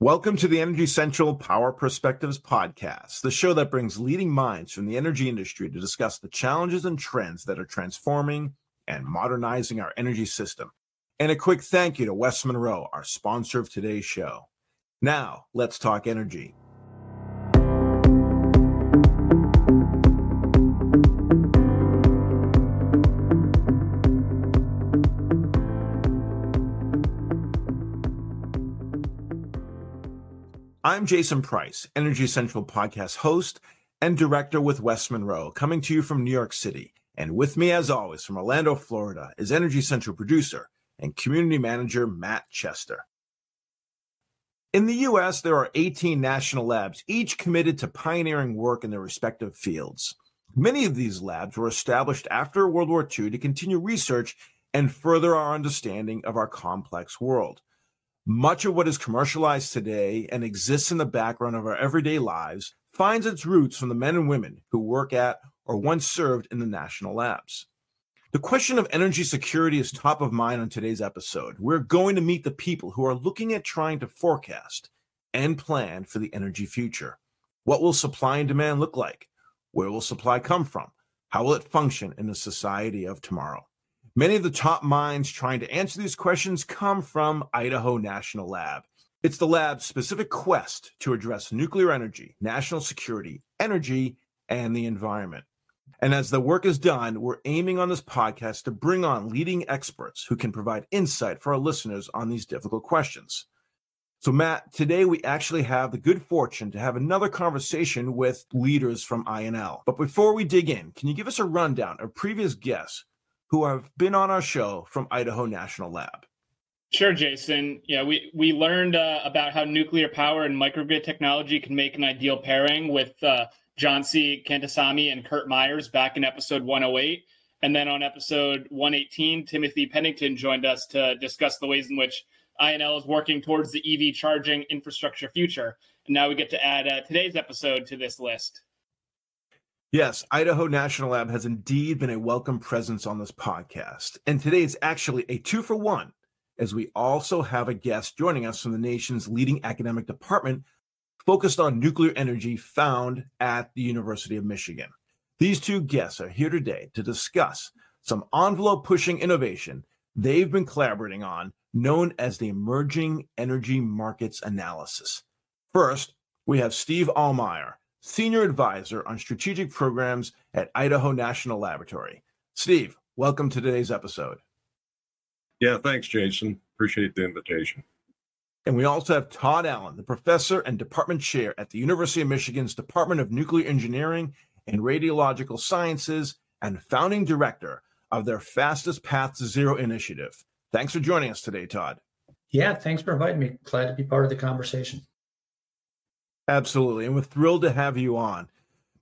Welcome to the Energy Central Power Perspectives podcast, the show that brings leading minds from the energy industry to discuss the challenges and trends that are transforming and modernizing our energy system. And a quick thank you to West Monroe, our sponsor of today's show. Now, let's talk energy. I'm Jason Price, Energy Central podcast host and director with West Monroe, coming to you from New York City. And with me, as always, from Orlando, Florida, is Energy Central producer and community manager Matt Chester. In the US, there are 18 national labs, each committed to pioneering work in their respective fields. Many of these labs were established after World War II to continue research and further our understanding of our complex world. Much of what is commercialized today and exists in the background of our everyday lives finds its roots from the men and women who work at or once served in the national labs. The question of energy security is top of mind on today's episode. We're going to meet the people who are looking at trying to forecast and plan for the energy future. What will supply and demand look like? Where will supply come from? How will it function in the society of tomorrow? Many of the top minds trying to answer these questions come from Idaho National Lab. It's the lab's specific quest to address nuclear energy, national security, energy, and the environment. And as the work is done, we're aiming on this podcast to bring on leading experts who can provide insight for our listeners on these difficult questions. So, Matt, today we actually have the good fortune to have another conversation with leaders from INL. But before we dig in, can you give us a rundown of previous guests who have been on our show from Idaho National Lab. Sure, Jason. Yeah, we we learned uh, about how nuclear power and microgrid technology can make an ideal pairing with uh, Jhansi Kandasamy and Kurt Myers back in episode 108. And then on episode 118, Timothy Pennington joined us to discuss the ways in which INL is working towards the EV charging infrastructure future. And now we get to add uh, today's episode to this list. Yes, Idaho National Lab has indeed been a welcome presence on this podcast. And today is actually a two for one, as we also have a guest joining us from the nation's leading academic department focused on nuclear energy found at the University of Michigan. These two guests are here today to discuss some envelope pushing innovation they've been collaborating on, known as the Emerging Energy Markets Analysis. First, we have Steve Aumeier Senior Advisor on Strategic Programs at Idaho National Laboratory. Steve, welcome to today's episode. Yeah, thanks, Jason. Appreciate the invitation. And we also have Todd Allen, the professor and department chair at the University of Michigan's Department of Nuclear Engineering and Radiological Sciences and founding director of their Fastest Path to Zero initiative. Thanks for joining us today, Todd. Yeah, thanks for inviting me. Glad to be part of the conversation. Absolutely. And we're thrilled to have you on.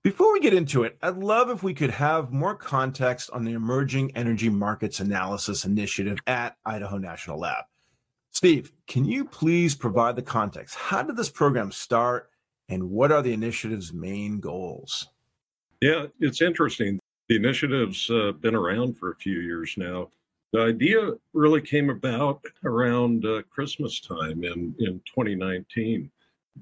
Before we get into it, I'd love if we could have more context on the Emerging Energy Markets Analysis Initiative at Idaho National Lab. Steve, can you please provide the context? How did this program start and what are the initiative's main goals? Yeah, it's interesting. The initiative's uh, been around for a few years now. The idea really came about around uh, Christmas time in, in 2019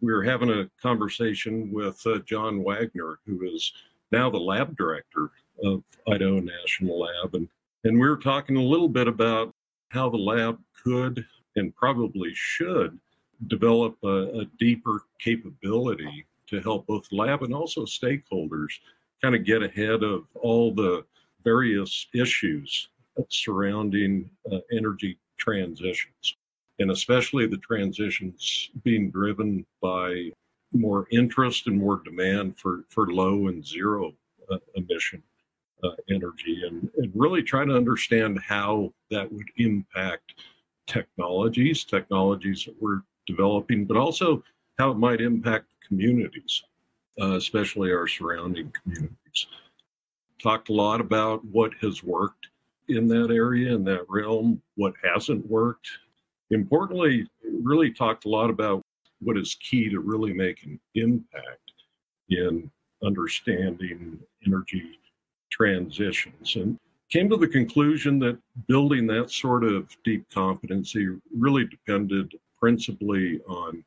we were having a conversation with uh, John Wagner, who is now the lab director of Idaho National Lab, and and we were talking a little bit about how the lab could and probably should develop a, a deeper capability to help both lab and also stakeholders kind of get ahead of all the various issues surrounding uh, energy transitions and especially the transitions being driven by more interest and more demand for, for low and zero uh, emission uh, energy and, and really trying to understand how that would impact technologies, technologies that we're developing, but also how it might impact communities, uh, especially our surrounding communities. Talked a lot about what has worked in that area, in that realm, what hasn't worked, Importantly, really talked a lot about what is key to really making impact in understanding energy transitions and came to the conclusion that building that sort of deep competency really depended principally on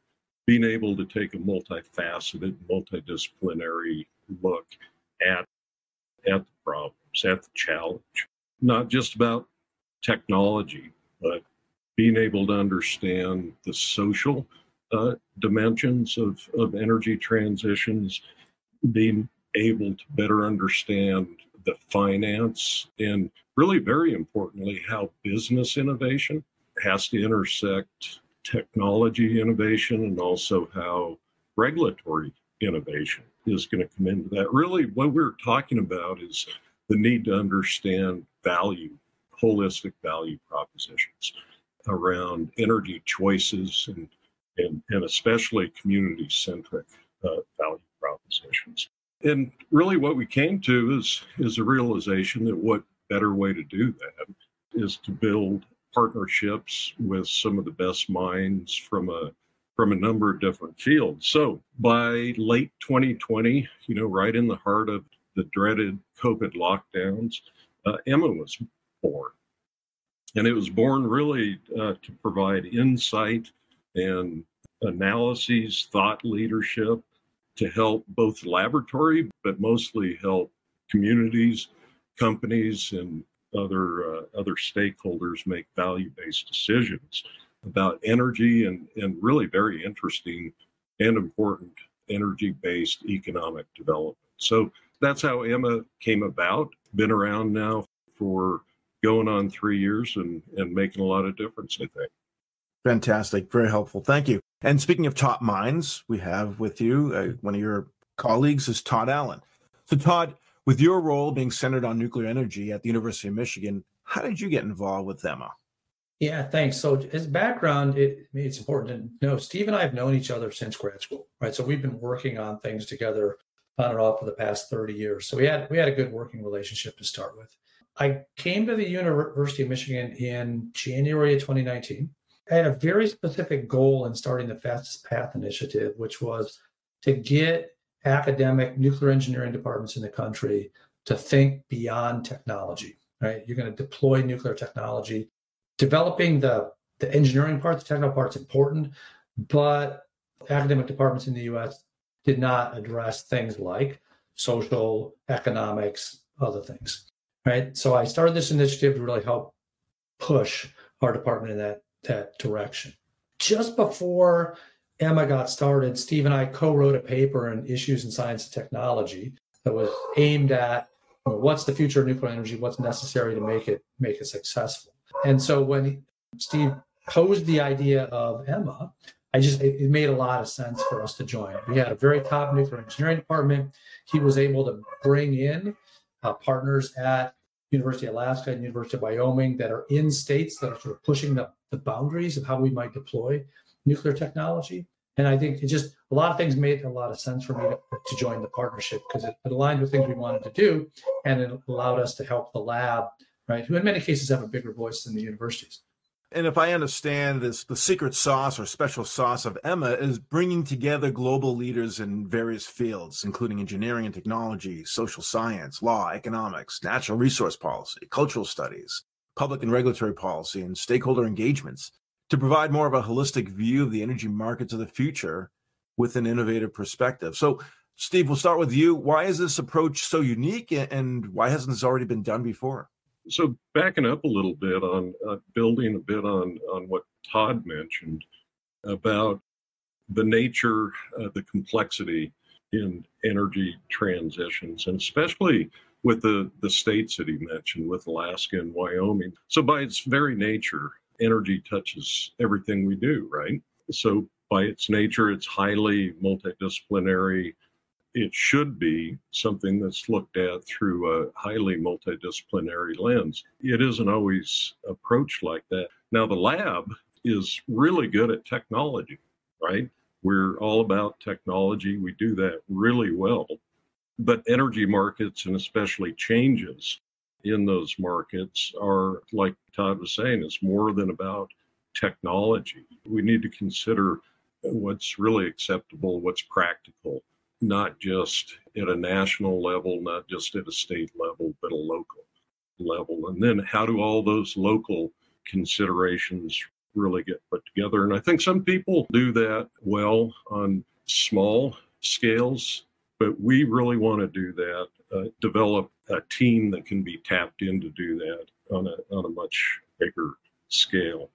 being able to take a multifaceted, multidisciplinary look at at the problems, at the challenge, not just about technology, but being able to understand the social uh, dimensions of, of energy transitions, being able to better understand the finance, and really, very importantly, how business innovation has to intersect technology innovation and also how regulatory innovation is going to come into that. Really, what we're talking about is the need to understand value, holistic value propositions around energy choices and and, and especially community centric uh, value propositions. And really, what we came to is is a realization that what better way to do that is to build partnerships with some of the best minds from a from a number of different fields. So by late 2020, you know, right in the heart of the dreaded COVID lockdowns, uh, EMA was born. And it was born really uh, to provide insight and analyses, thought leadership to help both laboratory, but mostly help communities, companies, and other uh, other stakeholders make value-based decisions about energy and, and really very interesting and important energy-based economic development. So that's how EMA came about. Been around now for going on three years and, and making a lot of difference, I think. Fantastic. Very helpful. Thank you. And speaking of top minds, we have with you uh, one of your colleagues is Todd Allen. So, Todd, with your role being centered on nuclear energy at the University of Michigan, how did you get involved with EMA? Yeah, thanks. So, his background, it, it's important to know Steve and I have known each other since grad school, right? So, we've been working on things together on and off for the past 30 years. So, we had we had a good working relationship to start with. I came to the University of Michigan in January of 2019. I had a very specific goal in starting the Fastest Path initiative, which was to get academic nuclear engineering departments in the country to think beyond technology, right? You're going to deploy nuclear technology. Developing the, the engineering part, the technical part's important, but academic departments in the US did not address things like social, economics, other things right? So I started this initiative to really help push our department in that that direction. Just before EMA got started, Steve and I co-wrote a paper on issues in science and technology that was aimed at you know, what's the future of nuclear energy, what's necessary to make it make it successful. And so when Steve posed the idea of EMA, I just it, it made a lot of sense for us to join. We had a very top nuclear engineering department. He was able to bring in uh, partners at University of Alaska and University of Wyoming that are in states that are sort of pushing the, the boundaries of how we might deploy nuclear technology. And I think it just a lot of things made a lot of sense for me to, to join the partnership because it, it aligned with things we wanted to do and it allowed us to help the lab, right, who in many cases have a bigger voice than the universities. And if I understand this, the secret sauce or special sauce of EMA is bringing together global leaders in various fields, including engineering and technology, social science, law, economics, natural resource policy, cultural studies, public and regulatory policy, and stakeholder engagements to provide more of a holistic view of the energy markets of the future with an innovative perspective. So, Steve, we'll start with you. Why is this approach so unique and why hasn't this already been done before? So backing up a little bit on uh, building a bit on on what Todd mentioned about the nature, uh, the complexity in energy transitions, and especially with the the states that he mentioned, with Alaska and Wyoming. So by its very nature, energy touches everything we do, right? So by its nature, it's highly multidisciplinary it should be something that's looked at through a highly multidisciplinary lens. It isn't always approached like that. Now, the lab is really good at technology, right? We're all about technology. We do that really well. But energy markets and especially changes in those markets are, like Todd was saying, it's more than about technology. We need to consider what's really acceptable, what's practical, not just at a national level, not just at a state level, but a local level. And then how do all those local considerations really get put together. And I think some people do that well on small scales, but we really want to do that, uh, develop a team that can be tapped in to do that on a, on a much bigger scale.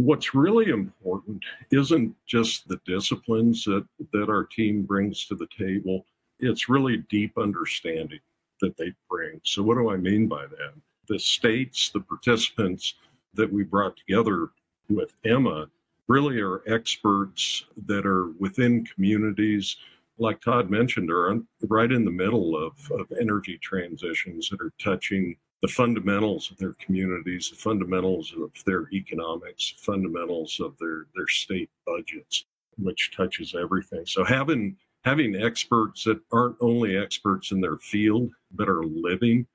What's really important isn't just the disciplines that, that our team brings to the table, it's really deep understanding that they bring. So, what do I mean by that? The states, the participants that we brought together with EMA really are experts that are within communities, like Todd mentioned, are right in the middle of, of energy transitions that are touching the fundamentals of their communities, the fundamentals of their economics, fundamentals of their, their state budgets, which touches everything. So having having experts that aren't only experts in their field, but are living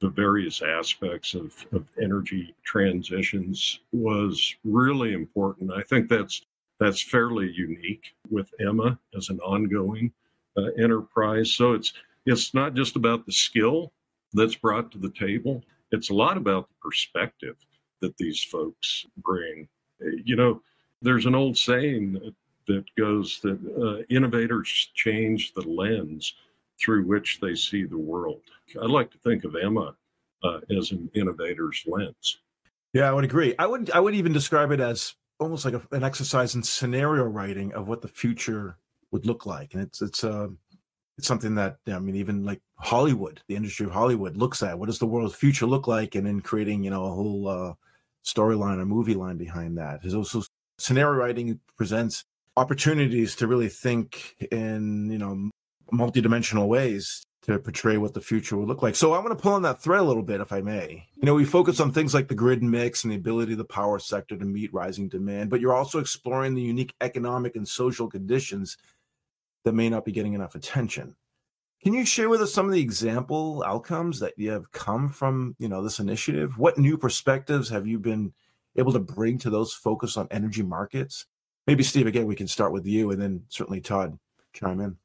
the various aspects of, of energy transitions was really important. I think that's that's fairly unique with EMA as an ongoing uh, enterprise. So it's it's not just about the skill that's brought to the table. It's a lot about the perspective that these folks bring. You know, there's an old saying that, that goes that uh, innovators change the lens through which they see the world. I like to think of EMA uh, as an innovator's lens. Yeah, I would agree. I would I would even describe it as almost like a, an exercise in scenario writing of what the future would look like, and it's it's uh, it's something that I mean, even like Hollywood, the industry of Hollywood looks at what does the world's future look like, and then creating you know a whole uh, storyline or movie line behind that. There's also scenario writing presents opportunities to really think in you know multidimensional ways to portray what the future will look like. So I want to pull on that thread a little bit, if I may. You know, we focus on things like the grid mix and the ability of the power sector to meet rising demand, but you're also exploring the unique economic and social conditions that may not be getting enough attention. Can you share with us some of the example outcomes that you have come from, you know, this initiative? What new perspectives have you been able to bring to those focus on energy markets? Maybe Steve, again, we can start with you, and then certainly Todd chime in.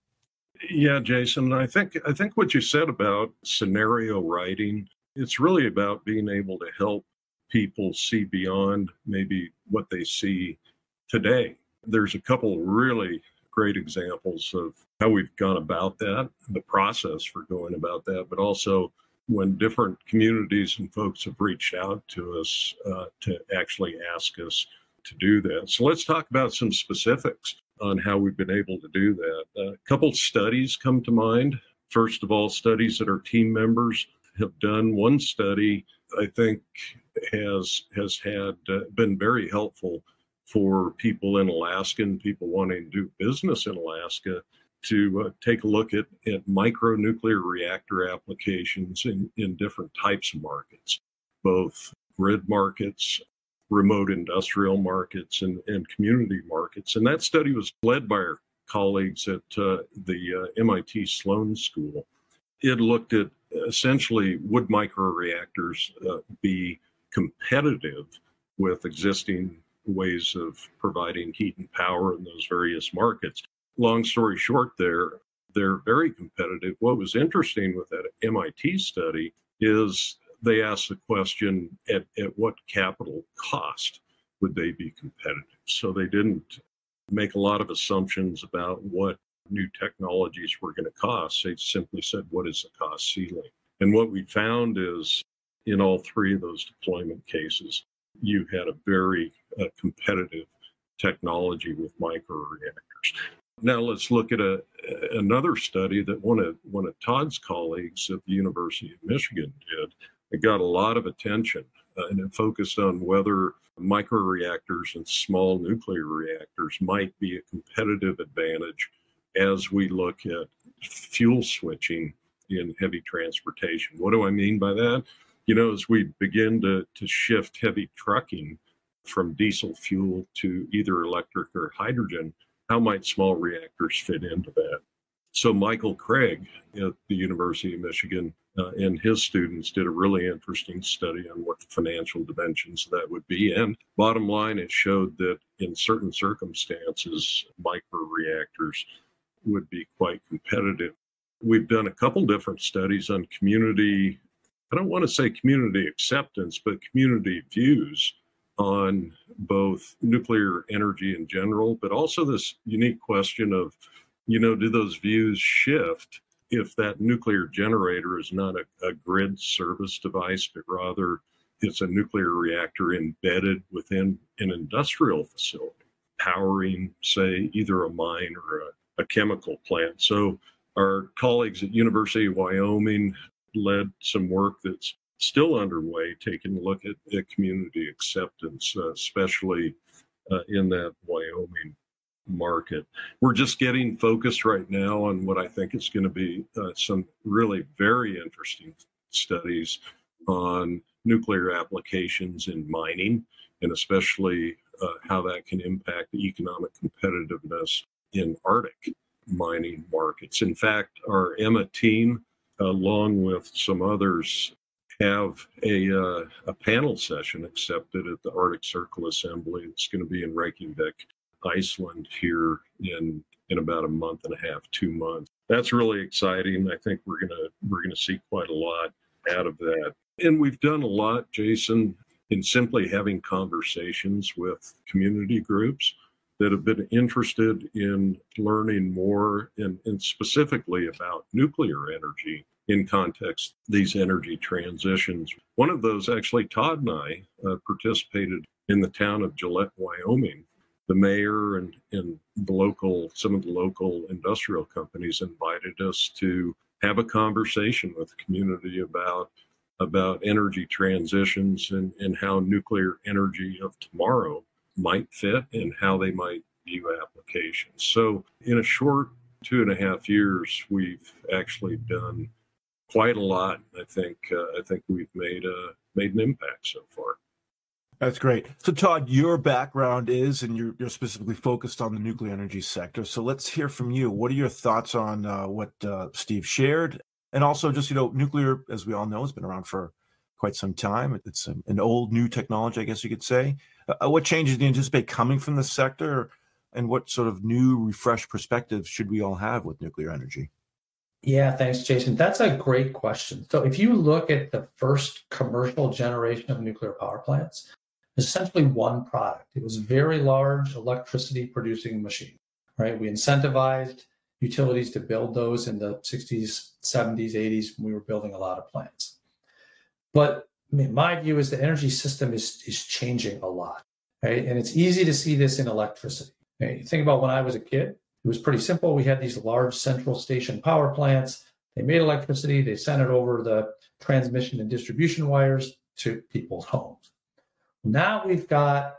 Yeah, Jason, I think I think what you said about scenario writing, it's really about being able to help people see beyond maybe what they see today. There's a couple really great examples of how we've gone about that, the process for going about that, but also when different communities and folks have reached out to us uh, to actually ask us to do that. So let's talk about some specifics on how we've been able to do that. A couple studies come to mind. First of all, studies that our team members have done. One study I think has has had uh, been very helpful for people in Alaska and people wanting to do business in Alaska to uh, take a look at, at micro nuclear reactor applications in, in different types of markets, both grid markets, remote industrial markets, and, and community markets. And that study was led by our colleagues at uh, the uh, MIT Sloan School. It looked at essentially would microreactors uh, be competitive with existing ways of providing heat and power in those various markets. Long story short, there, they're very competitive. What was interesting with that MIT study is they asked the question at, at what capital cost would they be competitive? So they didn't make a lot of assumptions about what new technologies were going to cost. They simply said, what is the cost ceiling? And what we found is in all three of those deployment cases, you had a very uh, competitive technology with microreactors. Now let's look at a, another study that one of one of Todd's colleagues at the University of Michigan did. It got a lot of attention, uh, and it focused on whether microreactors and small nuclear reactors might be a competitive advantage as we look at fuel switching in heavy transportation. What do I mean by that? you know, as we begin to, to shift heavy trucking from diesel fuel to either electric or hydrogen, how might small reactors fit into that? So, Michael Craig at the University of Michigan uh, and his students did a really interesting study on what the financial dimensions of that would be. And bottom line, it showed that in certain circumstances, microreactors would be quite competitive. We've done a couple different studies on community I don't want to say community acceptance, but community views on both nuclear energy in general, but also this unique question of, you know, do those views shift if that nuclear generator is not a, a grid service device, but rather it's a nuclear reactor embedded within an industrial facility, powering, say, either a mine or a, a chemical plant. So our colleagues at University of Wyoming led some work that's still underway, taking a look at, at community acceptance, uh, especially uh, in that Wyoming market. We're just getting focused right now on what I think is going to be uh, some really very interesting studies on nuclear applications in mining, and especially uh, how that can impact the economic competitiveness in Arctic mining markets. In fact, our EMA team, along with some others, have a, uh, a panel session accepted at the Arctic Circle Assembly. It's going to be in Reykjavik, Iceland, here in in about a month and a half, two months. That's really exciting. I think we're gonna we're gonna see quite a lot out of that. And we've done a lot, Jason, in simply having conversations with community groups that have been interested in learning more and, and specifically about nuclear energy in context these energy transitions. One of those, actually, Todd and I uh, participated in the town of Gillette, Wyoming. The mayor and, and the local, some of the local industrial companies invited us to have a conversation with the community about about energy transitions and, and how nuclear energy of tomorrow might fit and how they might view applications. So, in a short two and a half years, we've actually done quite a lot. I think uh, I think we've made a made an impact so far. That's great. So, Todd, your background is, and you're, you're specifically focused on the nuclear energy sector. So, let's hear from you. What are your thoughts on uh, what uh, Steve shared, and also just you know, nuclear, as we all know, has been around for quite some time. It's an old new technology, I guess you could say. Uh, what changes do you anticipate coming from the sector, and what sort of new, refreshed perspectives should we all have with nuclear energy? Yeah, thanks, Jason. That's a great question. So, if you look at the first commercial generation of nuclear power plants, essentially one product. It was a very large electricity producing machine, right? We incentivized utilities to build those in the 60s, 70s, 80s when we were building a lot of plants. But I mean, my view is the energy system is, is changing a lot, right? And it's easy to see this in electricity. Right? Think about when I was a kid, was pretty simple. We had these large central station power plants. They made electricity, they sent it over the transmission and distribution wires to people's homes. Now we've got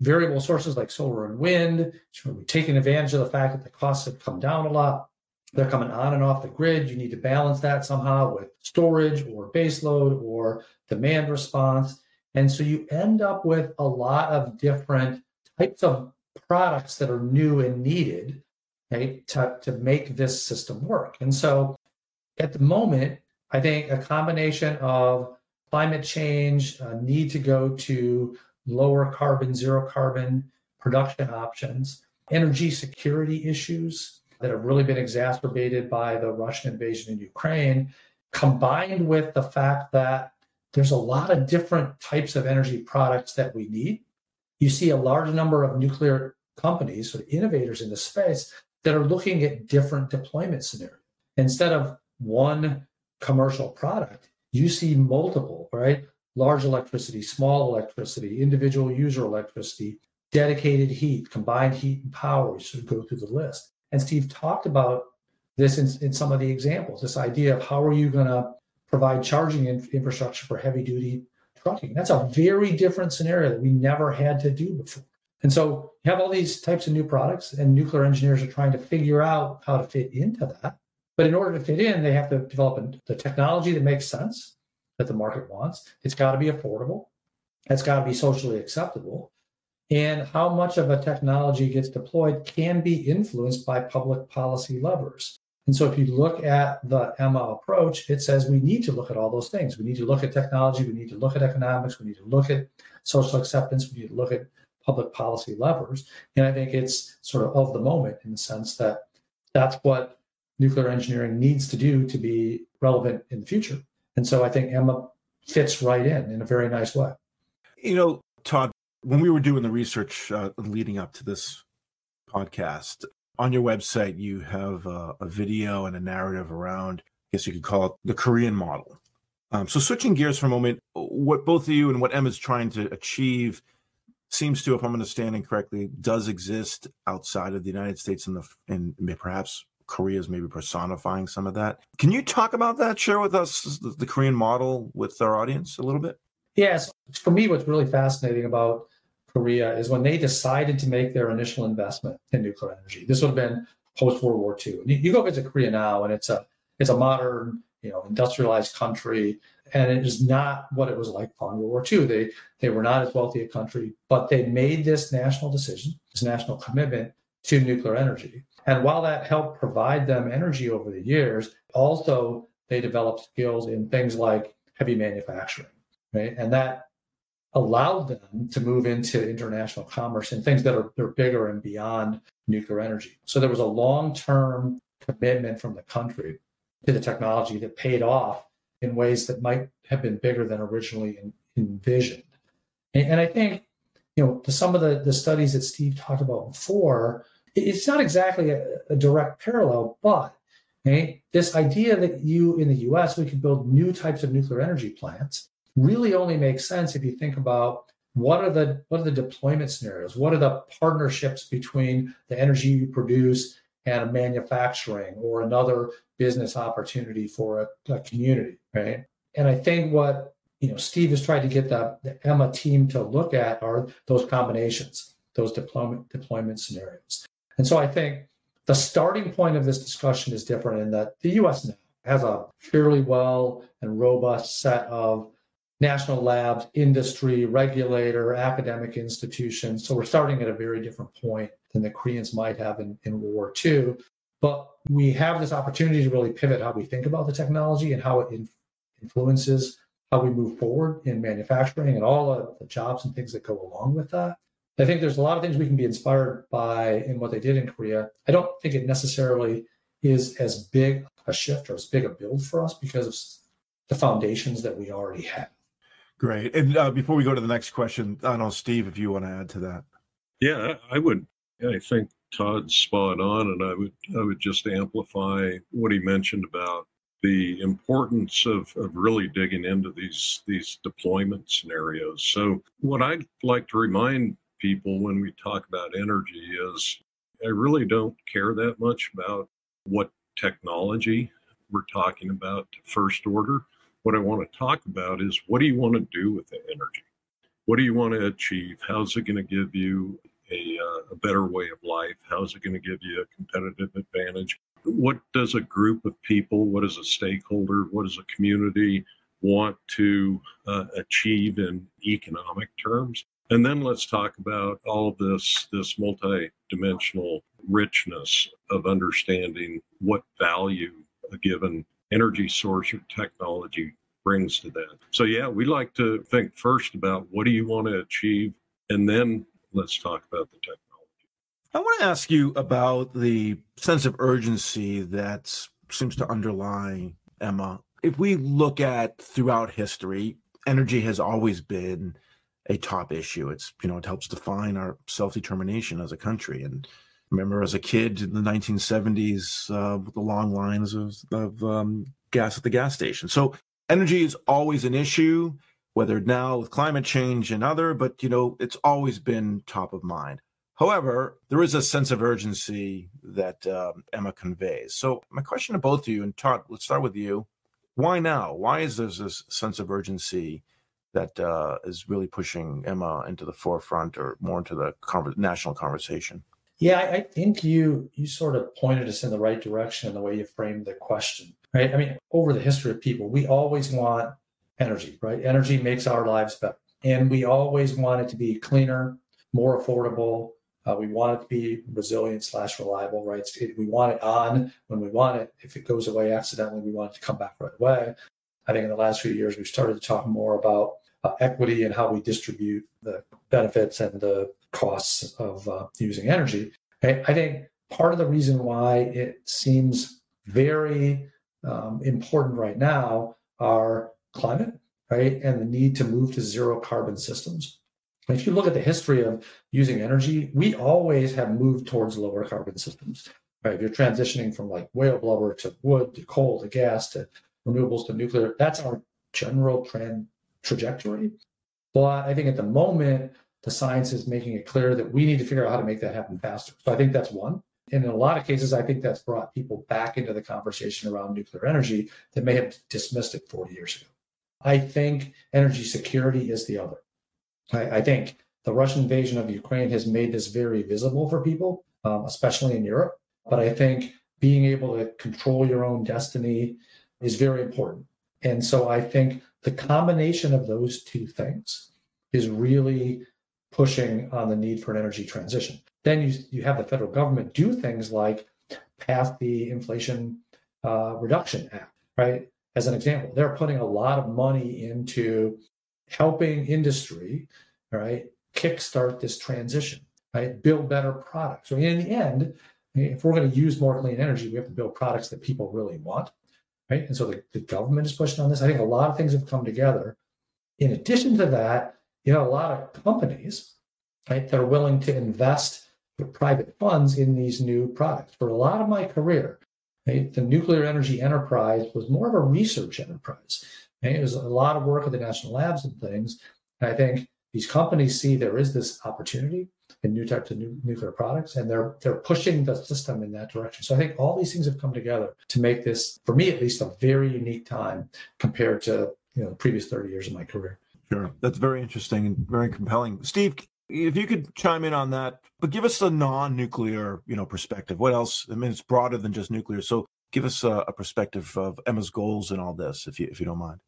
variable sources like solar and wind. So we're taking advantage of the fact that the costs have come down a lot. They're coming on and off the grid. You need to balance that somehow with storage or baseload or demand response. And so you end up with a lot of different types of products that are new and needed right, to, to make this system work. And so at the moment, I think a combination of climate change, need to go to lower carbon, zero carbon production options, energy security issues that have really been exacerbated by the Russian invasion in Ukraine, combined with the fact that there's a lot of different types of energy products that we need. You see a large number of nuclear companies or innovators in the space that are looking at different deployment scenarios. Instead of one commercial product, you see multiple, right? Large electricity, small electricity, individual user electricity, dedicated heat, combined heat and power. We should go through the list. And Steve talked about this in, in some of the examples this idea of how are you going to provide charging in, infrastructure for heavy duty trucking. That's a very different scenario that we never had to do before. And so you have all these types of new products, and nuclear engineers are trying to figure out how to fit into that. But in order to fit in, they have to develop the technology that makes sense, that the market wants. It's got to be affordable. It's got to be socially acceptable. And how much of a technology gets deployed can be influenced by public policy levers. And so if you look at the EMA approach, it says we need to look at all those things. We need to look at technology, we need to look at economics, we need to look at social acceptance, we need to look at public policy levers. And I think it's sort of of the moment in the sense that that's what nuclear engineering needs to do to be relevant in the future. And so I think EMA fits right in in a very nice way. You know, Todd, when we were doing the research uh, leading up to this podcast, on your website, you have uh, a video and a narrative around, I guess you could call it the Korean model. Um, so, switching gears for a moment, what both of you and what EMA's trying to achieve seems to, if I'm understanding correctly, does exist outside of the United States and the and perhaps Korea is maybe personifying some of that. Can you talk about that? Share with us the, the Korean model with our audience a little bit. Yes, for me, what's really fascinating about Korea is when they decided to make their initial investment in nuclear energy. This would have been post World War II. You, you go visit Korea now, and it's a it's a modern, you know, industrialized country, and it is not what it was like following World War II. They they were not as wealthy a country, but they made this national decision, this national commitment to nuclear energy. And while that helped provide them energy over the years, also they developed skills in things like heavy manufacturing, right? And that allowed them to move into international commerce and things that are they're bigger and beyond nuclear energy. So there was a long-term commitment from the country to the technology that paid off in ways that might have been bigger than originally envisioned. And, and I think, you know, to some of the, the studies that Steve talked about before, it's not exactly a, a direct parallel, but okay, this idea that you in the US, we could build new types of nuclear energy plants really only makes sense if you think about what are the what are the deployment scenarios what are the partnerships between the energy you produce and manufacturing or another business opportunity for a, a community right and i think what you know steve has tried to get the, the EMA team to look at are those combinations those deployment deployment scenarios and so I think the starting point of this discussion is different in that the US now has a fairly well and robust set of national labs, industry, regulator, academic institutions. So we're starting at a very different point than the Koreans might have in, in World War II. But we have this opportunity to really pivot how we think about the technology and how it in, influences how we move forward in manufacturing and all of the jobs and things that go along with that. I think there's a lot of things we can be inspired by in what they did in Korea. I don't think it necessarily is as big a shift or as big a build for us because of the foundations that we already have. Great. And uh, before we go to the next question, I don't know, Steve, if you want to add to that. Yeah, I would. Yeah, I think Todd's spot on, and I would I would just amplify what he mentioned about the importance of, of really digging into these these deployment scenarios. So what I'd like to remind people when we talk about energy is I really don't care that much about what technology we're talking about first order. What I want to talk about is what do you want to do with the energy? What do you want to achieve? How's it going to give you a, uh, a better way of life? How's it going to give you a competitive advantage? What does a group of people, what does a stakeholder, what does a community want to uh, achieve in economic terms? And then let's talk about all this this multi-dimensional richness of understanding what value a given energy source or technology brings to that. So yeah, we like to think first about what do you want to achieve and then let's talk about the technology. I want to ask you about the sense of urgency that seems to underlie EMA. If we look at throughout history, energy has always been a top issue. It's you know it helps define our self determination as a country. And remember, as a kid in the 1970s, uh, the long lines of, of um, gas at the gas station. So energy is always an issue, whether now with climate change and other, but you know it's always been top of mind. However, there is a sense of urgency that um, EMA conveys. So my question to both of you, and Todd, let's start with you. Why now? Why is there this sense of urgency? that uh, is really pushing EMA into the forefront or more into the con- national conversation? Yeah, I think you you sort of pointed us in the right direction in the way you framed the question, right? I mean, over the history of people, we always want energy, right? Energy makes our lives better, and we always want it to be cleaner, more affordable. Uh, we want it to be resilient slash reliable, right? We want it on when we want it. If it goes away accidentally, we want it to come back right away. I think in the last few years, we've started to talk more about uh, equity and how we distribute the benefits and the costs of uh, using energy. I, I, think part of the reason why it seems very um, important right now are climate, right, and the need to move to zero carbon systems. If you look at the history of using energy, we always have moved towards lower carbon systems. Right? If you're transitioning from like whale blubber to wood to coal to gas to renewables to nuclear, that's our general trend trajectory. But I think at the moment, the science is making it clear that we need to figure out how to make that happen faster. So I think that's one. And in a lot of cases, I think that's brought people back into the conversation around nuclear energy that may have dismissed it 40 years ago. I think energy security is the other. I, I think the Russian invasion of Ukraine has made this very visible for people, um, especially in Europe. But I think being able to control your own destiny is very important. And so I think the combination of those two things is really pushing on the need for an energy transition. Then you, you have the federal government do things like pass the Inflation uh, Reduction Act, right? As an example, they're putting a lot of money into helping industry, right, kickstart this transition, right? Build better products. So in the end, if we're going to use more clean energy, we have to build products that people really want, right? And so the, the government is pushing on this. I think a lot of things have come together. In addition to that, you have a lot of companies, right, that are willing to invest private funds in these new products. For a lot of my career, the nuclear energy enterprise was more of a research enterprise. Right? It was a lot of work at the national labs and things. And I think these companies see there is this opportunity in new types of nuclear products, and they're they're pushing the system in that direction. So I think all these things have come together to make this, for me at least, a very unique time compared to you know the previous 30 years of my career. Sure. That's very interesting and very compelling. Steve, if you could chime in on that, but give us a non-nuclear, you know, perspective. What else? I mean, it's broader than just nuclear. So give us a, a perspective of EMA's goals and all this, if you if you don't mind.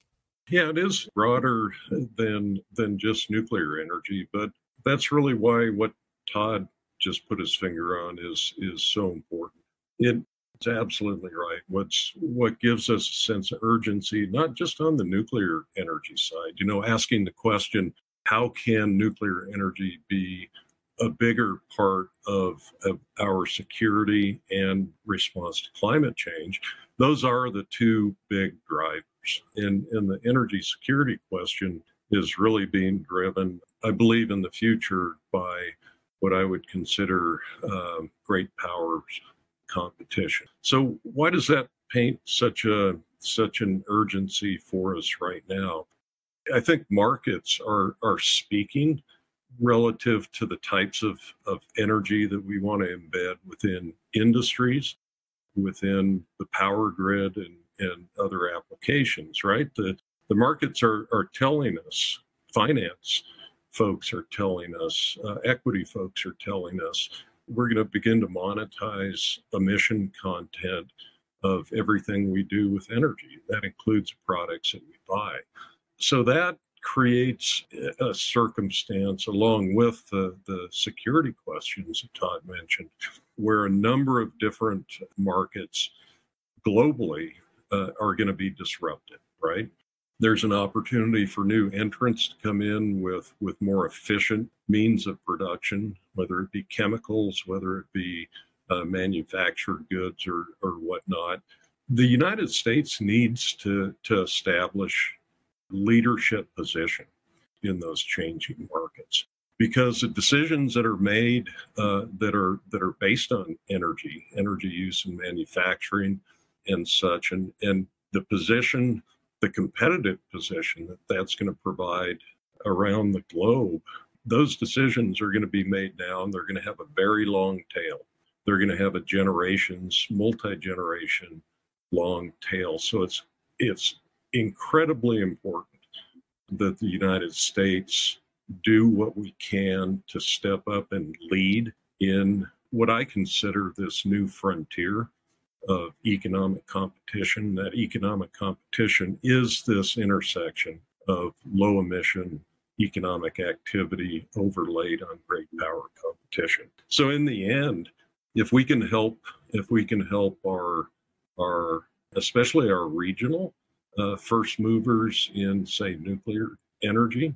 Yeah, it is broader than than just nuclear energy, but that's really why what Todd just put his finger on is is so important. It it's absolutely right. What's what gives us a sense of urgency, not just on the nuclear energy side, you know, asking the question, how can nuclear energy be a bigger part of, of our security and response to climate change? Those are the two big drivers. And, and the energy security question is really being driven, I believe, in the future by what I would consider uh, great powers competition. So why does that paint such a such an urgency for us right now? I think markets are are speaking relative to the types of, of energy that we want to embed within industries, within the power grid and, and other applications, right? The the markets are, are telling us, finance folks are telling us, uh, equity folks are telling us we're going to begin to monetize emission content of everything we do with energy. That includes products that we buy. So that creates a circumstance, along with the, the security questions that Todd mentioned, where a number of different markets globally uh, are going to be disrupted, right? there's an opportunity for new entrants to come in with with more efficient means of production, whether it be chemicals, whether it be uh, manufactured goods or or whatnot. The United States needs to to establish leadership position in those changing markets because the decisions that are made uh, that are that are based on energy, energy use and manufacturing, and such, and and the position the competitive position that that's going to provide around the globe, those decisions are going to be made now and they're going to have a very long tail. They're going to have a generations, multi-generation long tail. So it's it's incredibly important that the United States do what we can to step up and lead in what I consider this new frontier of economic competition. That economic competition is this intersection of low emission economic activity overlaid on great power competition. So in the end, if we can help, if we can help our our especially our regional uh, first movers in say nuclear energy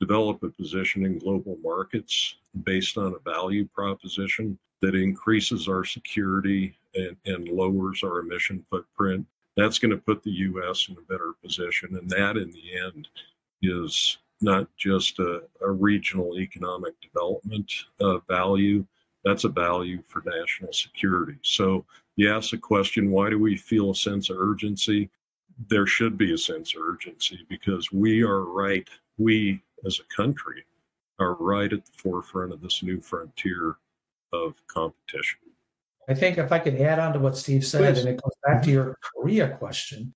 develop a position in global markets based on a value proposition that increases our security and, and lowers our emission footprint. That's going to put the U.S. in a better position. And that, in the end, is not just a, a regional economic development uh, value. That's a value for national security. So you ask the question, why do we feel a sense of urgency? There should be a sense of urgency because we are right. We as a country are right at the forefront of this new frontier of competition. I think if I could add on to what Steve said, Please. and it goes back to your Korea question.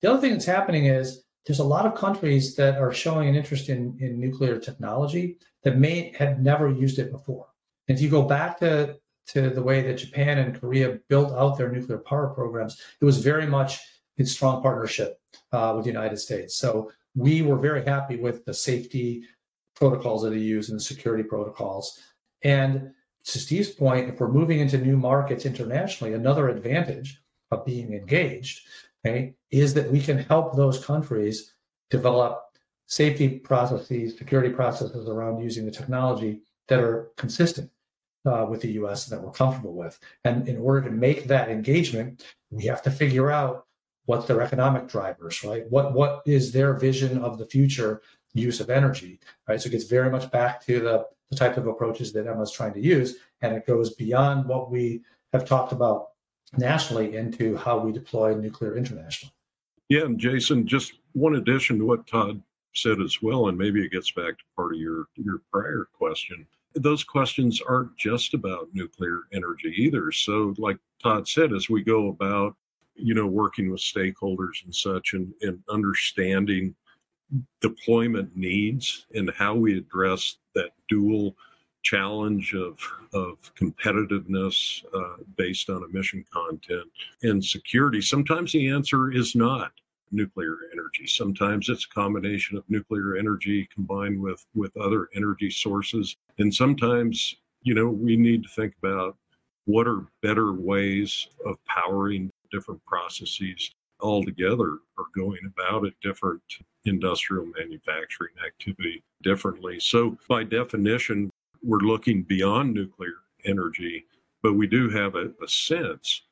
The other thing that's happening is there's a lot of countries that are showing an interest in, in nuclear technology that may have never used it before. And if you go back to, to the way that Japan and Korea built out their nuclear power programs, it was very much in strong partnership uh, with the United States. So we were very happy with the safety protocols that they use and the security protocols. And to Steve's point, if we're moving into new markets internationally, another advantage of being engaged okay, is that we can help those countries develop safety processes, security processes around using the technology that are consistent uh, with the US and that we're comfortable with. And in order to make that engagement, we have to figure out what's their economic drivers, right? What what is their vision of the future use of energy, right? So it gets very much back to the, the type of approaches that EMA's trying to use, and it goes beyond what we have talked about nationally into how we deploy nuclear internationally. Yeah, and Jason, just one addition to what Todd said as well, and maybe it gets back to part of your your prior question. Those questions aren't just about nuclear energy either. So, like Todd said, as we go about, you know, working with stakeholders and such, and, and understanding deployment needs and how we address that dual challenge of, of competitiveness uh, based on emission content and security. Sometimes the answer is not nuclear energy. Sometimes it's a combination of nuclear energy combined with, with other energy sources. And sometimes, you know, we need to think about what are better ways of powering different processes altogether are going about it different industrial manufacturing activity differently. So, by definition, we're looking beyond nuclear energy, but we do have a, a sense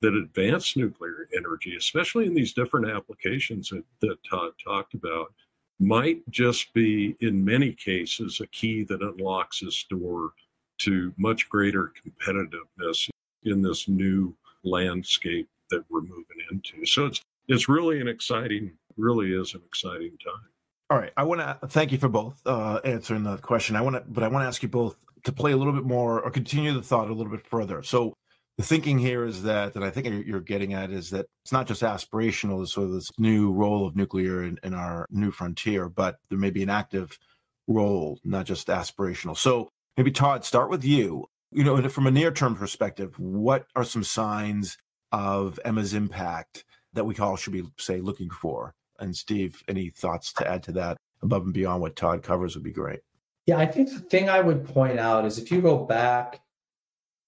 that advanced nuclear energy, especially in these different applications that, that Todd talked about, might just be, in many cases, a key that unlocks this door to much greater competitiveness in this new landscape that we're moving into. So it's it's really an exciting, really is an exciting time. All right, I want to thank you for both uh, answering the question. I want to, but I want to ask you both to play a little bit more or continue the thought a little bit further. So the thinking here is that, and I think you're getting at, is that it's not just aspirational, sort of this new role of nuclear in, in our new frontier, but there may be an active role, not just aspirational. So maybe Todd, start with you. You know, from a near-term perspective, what are some signs of EMA's impact that we all should be, say, looking for? And Steve, any thoughts to add to that above and beyond what Todd covers would be great. Yeah, I think the thing I would point out is if you go back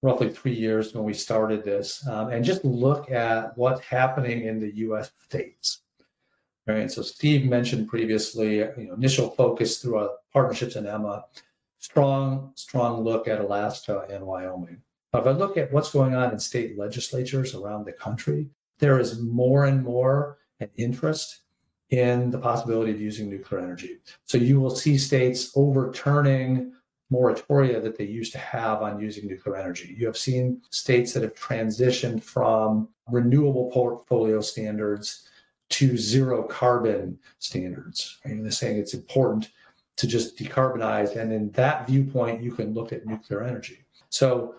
roughly three years when we started this um, and just look at what's happening in the US states. Right. So Steve mentioned previously, you know, initial focus through our partnerships in EMA, strong, strong look at Alaska and Wyoming. If I look at what's going on in state legislatures around the country, there is more and more an interest in the possibility of using nuclear energy. So you will see states overturning moratoria that they used to have on using nuclear energy. You have seen states that have transitioned from renewable portfolio standards to zero carbon standards. Right? And they're saying it's important to just decarbonize. And in that viewpoint, you can look at nuclear energy. So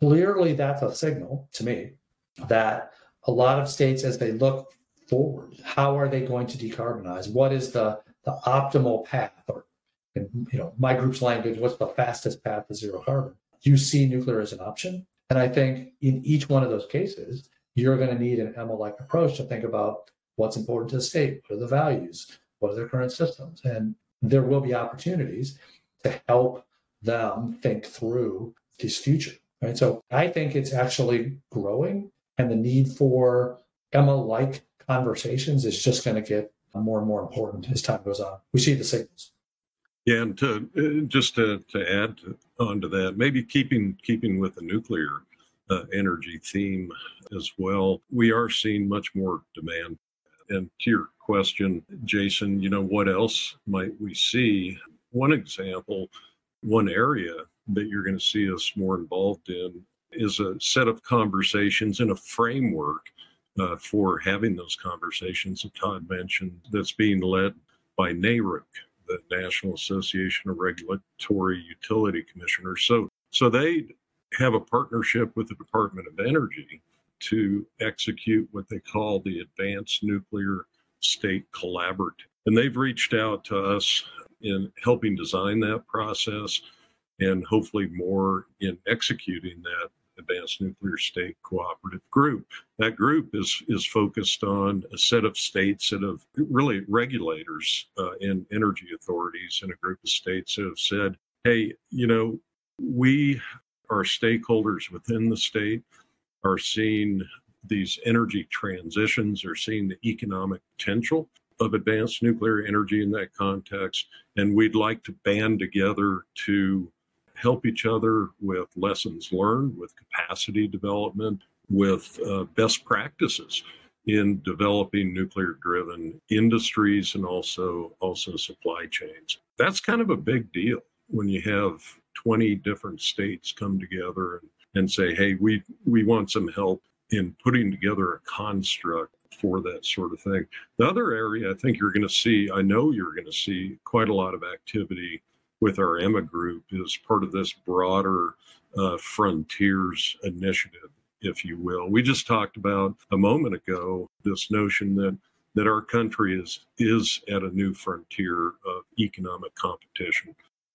clearly that's a signal to me that a lot of states, as they look forward, how are they going to decarbonize? What is the, the optimal path? Or in you know, my group's language, what's the fastest path to zero carbon? You see nuclear as an option. And I think in each one of those cases, you're going to need an EMA-like approach to think about what's important to the state, what are the values, what are their current systems, and there will be opportunities to help them think through this future. Right. So I think it's actually growing and the need for EMA like conversations is just going to get more and more important as time goes on. We see the signals. Yeah, and to uh, just to, to add to, onto that, maybe keeping keeping with the nuclear uh, energy theme as well, we are seeing much more demand And to your question, Jason, you know, what else might we see? One example, one area that you're going to see us more involved in is a set of conversations and a framework uh, for having those conversations that Todd mentioned that's being led by NARUC, the National Association of Regulatory Utility Commissioners. So, so they have a partnership with the Department of Energy to execute what they call the Advanced Nuclear State Collaborative. And they've reached out to us in helping design that process and hopefully more in executing that advanced nuclear state cooperative group. That group is is focused on a set of states that have really regulators uh, and energy authorities and a group of states that have said, "Hey, you know, we our stakeholders within the state are seeing these energy transitions, are seeing the economic potential." Of advanced nuclear energy in that context. And we'd like to band together to help each other with lessons learned, with capacity development, with uh, best practices in developing nuclear driven industries and also also supply chains. That's kind of a big deal when you have 20 different states come together and, and say, hey, we we want some help in putting together a construct for that sort of thing. The other area I think you're going to see, I know you're going to see quite a lot of activity with our EMA group is part of this broader uh, frontiers initiative, if you will. We just talked about a moment ago this notion that that our country is is at a new frontier of economic competition.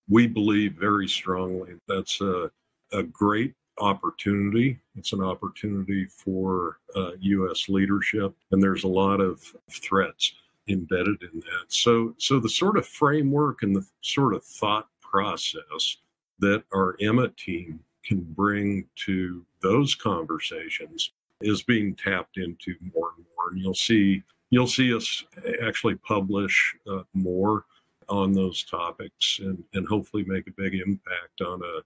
We believe very strongly that's a, a great opportunity. It's an opportunity for uh, U.S. leadership, and there's a lot of threats embedded in that. So, so the sort of framework and the sort of thought process that our EMA team can bring to those conversations is being tapped into more and more. And you'll see you'll see us actually publish uh, more on those topics and, and hopefully make a big impact on a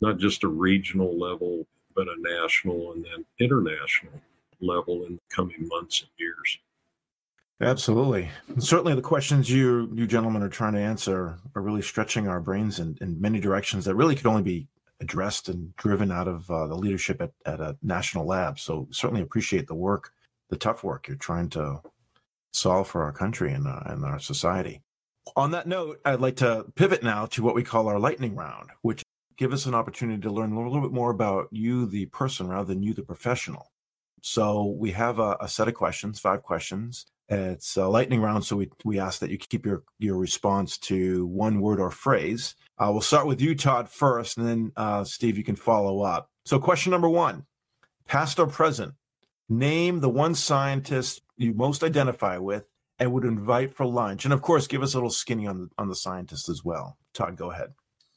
not just a regional level but a national and then international level in the coming months and years. Absolutely. Certainly the questions you you gentlemen are trying to answer are really stretching our brains in, in many directions that really could only be addressed and driven out of uh, the leadership at, at a national lab. So certainly appreciate the work, the tough work you're trying to solve for our country and, uh, and our society. On that note, I'd like to pivot now to what we call our lightning round, which give us an opportunity to learn a little bit more about you, the person, rather than you, the professional. So we have a, a set of questions, five questions it's a lightning round, so we, we ask that you keep your, your response to one word or phrase. Uh, we'll start with you, Todd, first, and then uh, Steve, you can follow up. So, question number one past or present, name the one scientist you most identify with and would invite for lunch. And of course, give us a little skinny on the, on the scientist as well. Todd, go ahead.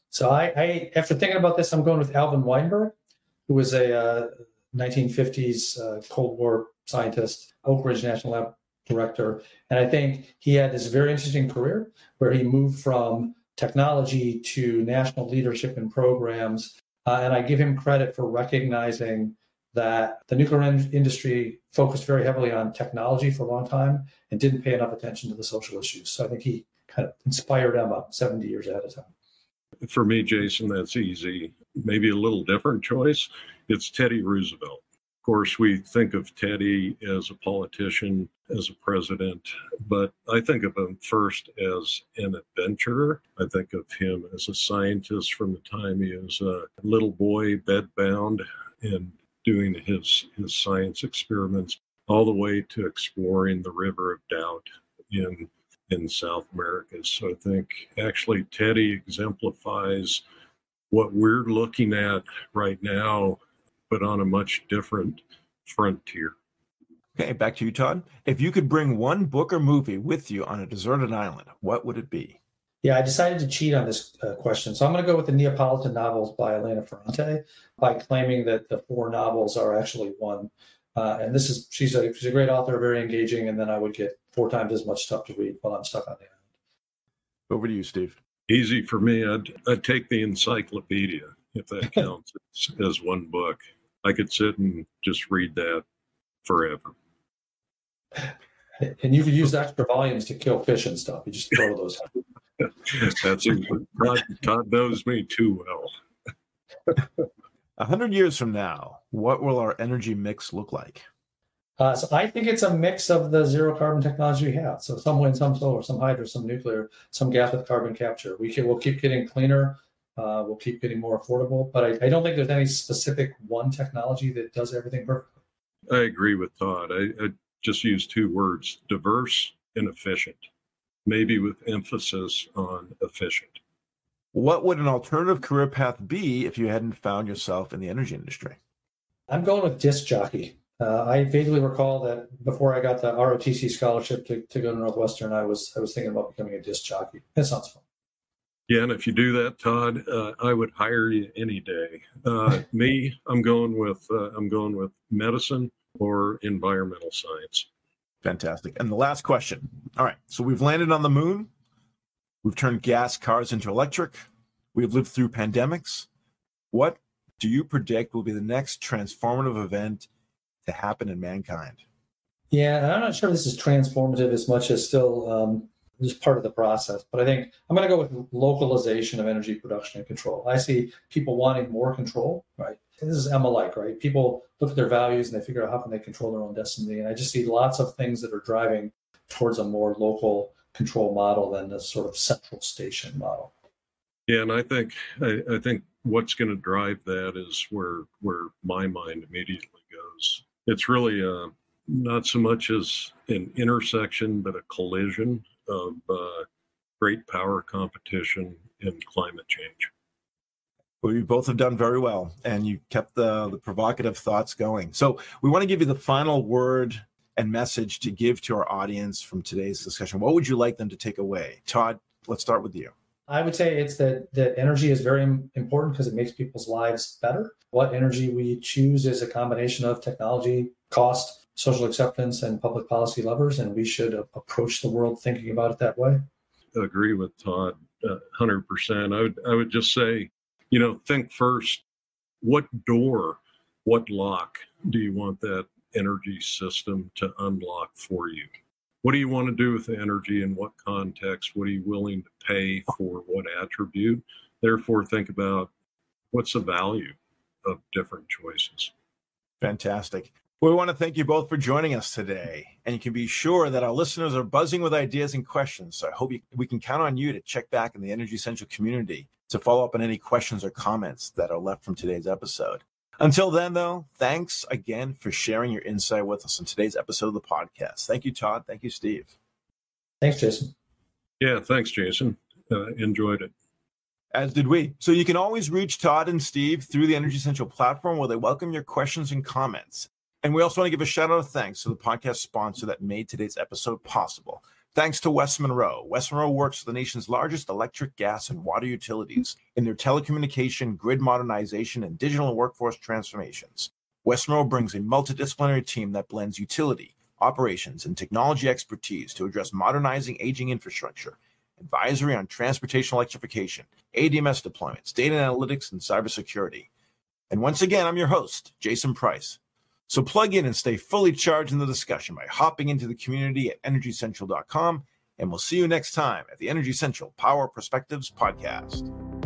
So, I, I after thinking about this, I'm going with Alvin Weinberg, who was a uh, 1950s uh, Cold War scientist, Oak Ridge National Lab director. And I think he had this very interesting career where he moved from technology to national leadership in programs. Uh, and I give him credit for recognizing that the nuclear industry focused very heavily on technology for a long time and didn't pay enough attention to the social issues. So I think he kind of inspired EMA 70 years ahead of time. For me, Jason, that's easy. Maybe a little different choice. It's Teddy Roosevelt Of course, we think of Teddy as a politician, as a president, but I think of him first as an adventurer. I think of him as a scientist from the time he was a little boy, bedbound, and doing his, his science experiments, all the way to exploring the River of Doubt in in South America. So I think actually Teddy exemplifies what we're looking at right now but on a much different frontier. Okay, back to you, Todd. If you could bring one book or movie with you on a deserted island, what would it be? Yeah, I decided to cheat on this uh, question. So I'm going to go with the Neapolitan novels by Elena Ferrante by claiming that the four novels are actually one. Uh, and this is, she's a, she's a great author, very engaging. And then I would get four times as much stuff to read while I'm stuck on the island. Over to you, Steve. Easy for me. I'd, I'd take the encyclopedia if that counts as, as one book. I could sit and just read that forever. And you could use extra volumes to kill fish and stuff. You just throw those out. That's a, Todd, Todd knows me too well. A hundred years from now, what will our energy mix look like? Uh, so I think it's a mix of the zero carbon technology we have. So some wind, some solar, some hydro, some nuclear, some gas with carbon capture. We can, we'll keep getting cleaner. Uh, we'll keep getting more affordable. But I, I, don't think there's any specific one technology that does everything perfectly. I agree with Todd. I, I just use two words: diverse and efficient. Maybe with emphasis on efficient. What would an alternative career path be if you hadn't found yourself in the energy industry? I'm going with disc jockey. Uh, I vaguely recall that before I got the ROTC scholarship to, to go to Northwestern, I was I was thinking about becoming a disc jockey. That sounds fun. Yeah, and if you do that, Todd, uh, I would hire you any day. Uh, me, I'm going with uh, I'm going with medicine or environmental science. Fantastic. And the last question. All right, so we've landed on the moon. We've turned gas cars into electric. We've lived through pandemics. What do you predict will be the next transformative event to happen in mankind? Yeah, I'm not sure this is transformative as much as still um, just part of the process. But I think I'm going to go with localization of energy production and control. I see people wanting more control, right? This is EMA like, right? People look at their values and they figure out how can they control their own destiny. And I just see lots of things that are driving towards a more local control model than a sort of central station model. Yeah, and I think I, I think what's going to drive that is where where my mind immediately goes. It's really uh, not so much as an intersection, but a collision of uh, great power competition and climate change. Well, you both have done very well, and you kept the, the provocative thoughts going. So, we want to give you the final word and message to give to our audience from today's discussion. What would you like them to take away? Todd, let's start with you. I would say it's that that energy is very important because it makes people's lives better. What energy we choose is a combination of technology, cost, social acceptance, and public policy levers, and we should approach the world thinking about it that way. I agree with Todd, uh, hundred uh, percent. I would I would just say, you know, think first. What door, what lock do you want that energy system to unlock for you? What do you want to do with the energy? In what context? What are you willing to pay for what attribute? Therefore, think about what's the value of different choices. Fantastic. We want to thank you both for joining us today. And you can be sure that our listeners are buzzing with ideas and questions. So I hope you, we can count on you to check back in the Energy Central community to follow up on any questions or comments that are left from today's episode. Until then, though, thanks again for sharing your insight with us in today's episode of the podcast. Thank you, Todd. Thank you, Steve. Thanks, Jason. Yeah, thanks, Jason. Uh, enjoyed it. As did we. So you can always reach Todd and Steve through the Energy Central platform where they welcome your questions and comments. And we also want to give a shout out of thanks to the podcast sponsor that made today's episode possible. Thanks to West Monroe. West Monroe works with the nation's largest electric, gas, and water utilities in their telecommunication, grid modernization, and digital workforce transformations. West Monroe brings a multidisciplinary team that blends utility, operations, and technology expertise to address modernizing aging infrastructure, advisory on transportation electrification, ADMS deployments, data analytics, and cybersecurity. And once again, I'm your host, Jason Price. So plug in and stay fully charged in the discussion by hopping into the community at energycentral.com. And we'll see you next time at the Energy Central Power Perspectives Podcast.